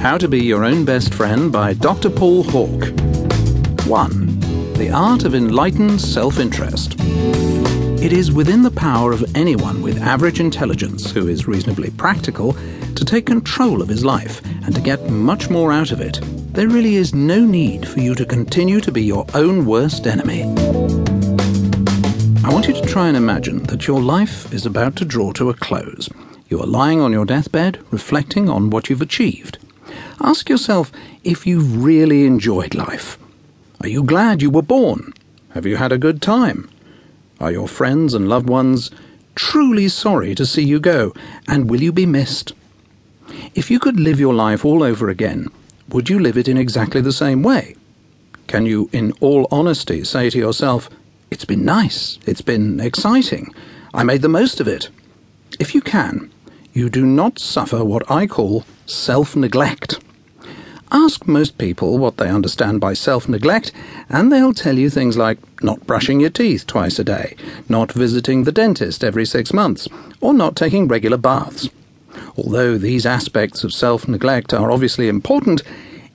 How to Be Your Own Best Friend by Dr. Paul Hauck. 1. The Art of Enlightened Self Interest. It is within the power of anyone with average intelligence who is reasonably practical to take control of his life and to get much more out of it. There really is no need for you to continue to be your own worst enemy. I want you to try and imagine that your life is about to draw to a close. You are lying on your deathbed, reflecting on what you've achieved. Ask yourself if you've really enjoyed life. Are you glad you were born? Have you had a good time? Are your friends and loved ones truly sorry to see you go? And will you be missed? If you could live your life all over again, would you live it in exactly the same way? Can you, in all honesty, say to yourself, It's been nice, it's been exciting, I made the most of it? If you can, you do not suffer what I call self neglect. Ask most people what they understand by self neglect, and they'll tell you things like not brushing your teeth twice a day, not visiting the dentist every six months, or not taking regular baths. Although these aspects of self neglect are obviously important,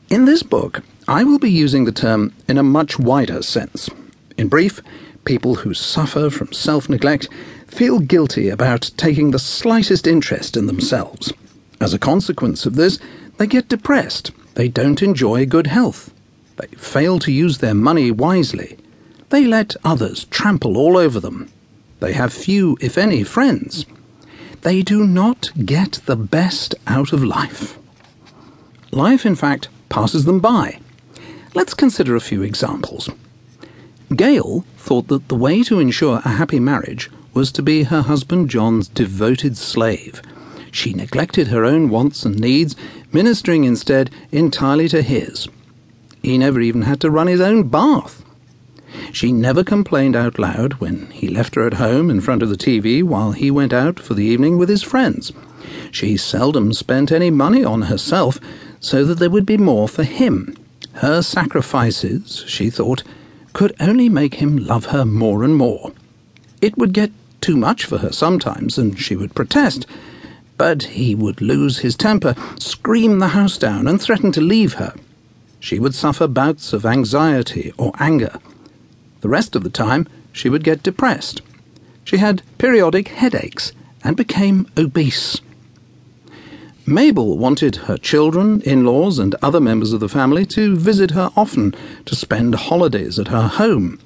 in this book I will be using the term in a much wider sense. In brief, people who suffer from self neglect feel guilty about taking the slightest interest in themselves. As a consequence of this, they get depressed they don't enjoy good health. They fail to use their money wisely. They let others trample all over them. They have few, if any, friends. They do not get the best out of life. Life, in fact, passes them by. Let's consider a few examples. Gail thought that the way to ensure a happy marriage was to be her husband John's devoted slave. She neglected her own wants and needs ministering instead entirely to his. He never even had to run his own bath. She never complained out loud when he left her at home in front of the TV while he went out for the evening with his friends. She seldom spent any money on herself so that there would be more for him. Her sacrifices, she thought, could only make him love her more and more. It would get too much for her sometimes, and she would protest but he would lose his temper, scream the house down, and threaten to leave her. She would suffer bouts of anxiety or anger. The rest of the time, she would get depressed. She had periodic headaches and became obese. Mabel wanted her children, in laws, and other members of the family to visit her often, to spend holidays at her home.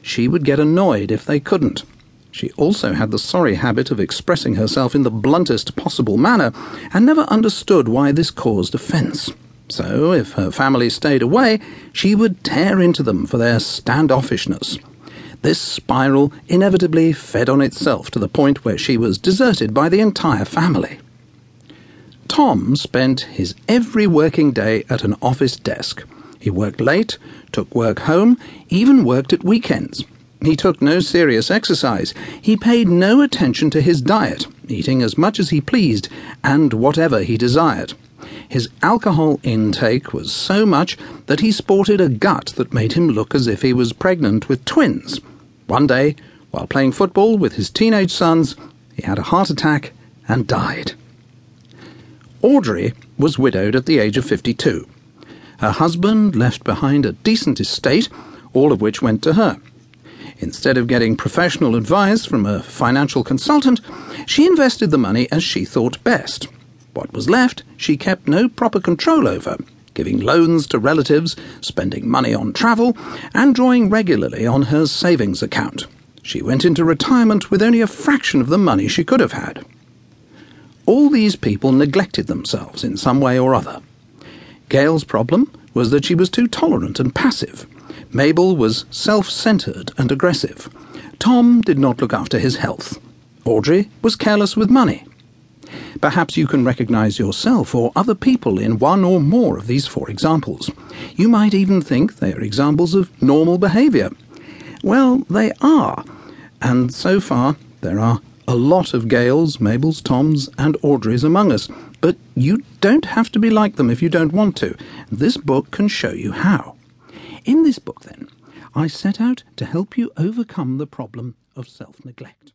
She would get annoyed if they couldn't. She also had the sorry habit of expressing herself in the bluntest possible manner, and never understood why this caused offence. So, if her family stayed away, she would tear into them for their standoffishness. This spiral inevitably fed on itself to the point where she was deserted by the entire family. Tom spent his every working day at an office desk. He worked late, took work home, even worked at weekends. He took no serious exercise. He paid no attention to his diet, eating as much as he pleased and whatever he desired. His alcohol intake was so much that he sported a gut that made him look as if he was pregnant with twins. One day, while playing football with his teenage sons, he had a heart attack and died. Audrey was widowed at the age of 52. Her husband left behind a decent estate, all of which went to her. Instead of getting professional advice from a financial consultant, she invested the money as she thought best. What was left, she kept no proper control over, giving loans to relatives, spending money on travel, and drawing regularly on her savings account. She went into retirement with only a fraction of the money she could have had. All these people neglected themselves in some way or other. Gail's problem was that she was too tolerant and passive. Mabel was self centered and aggressive. Tom did not look after his health. Audrey was careless with money. Perhaps you can recognize yourself or other people in one or more of these four examples. You might even think they are examples of normal behavior. Well, they are. And so far, there are a lot of Gails, Mabels, Toms, and Audreys among us. But you don't have to be like them if you don't want to. This book can show you how. In this book, then, I set out to help you overcome the problem of self neglect.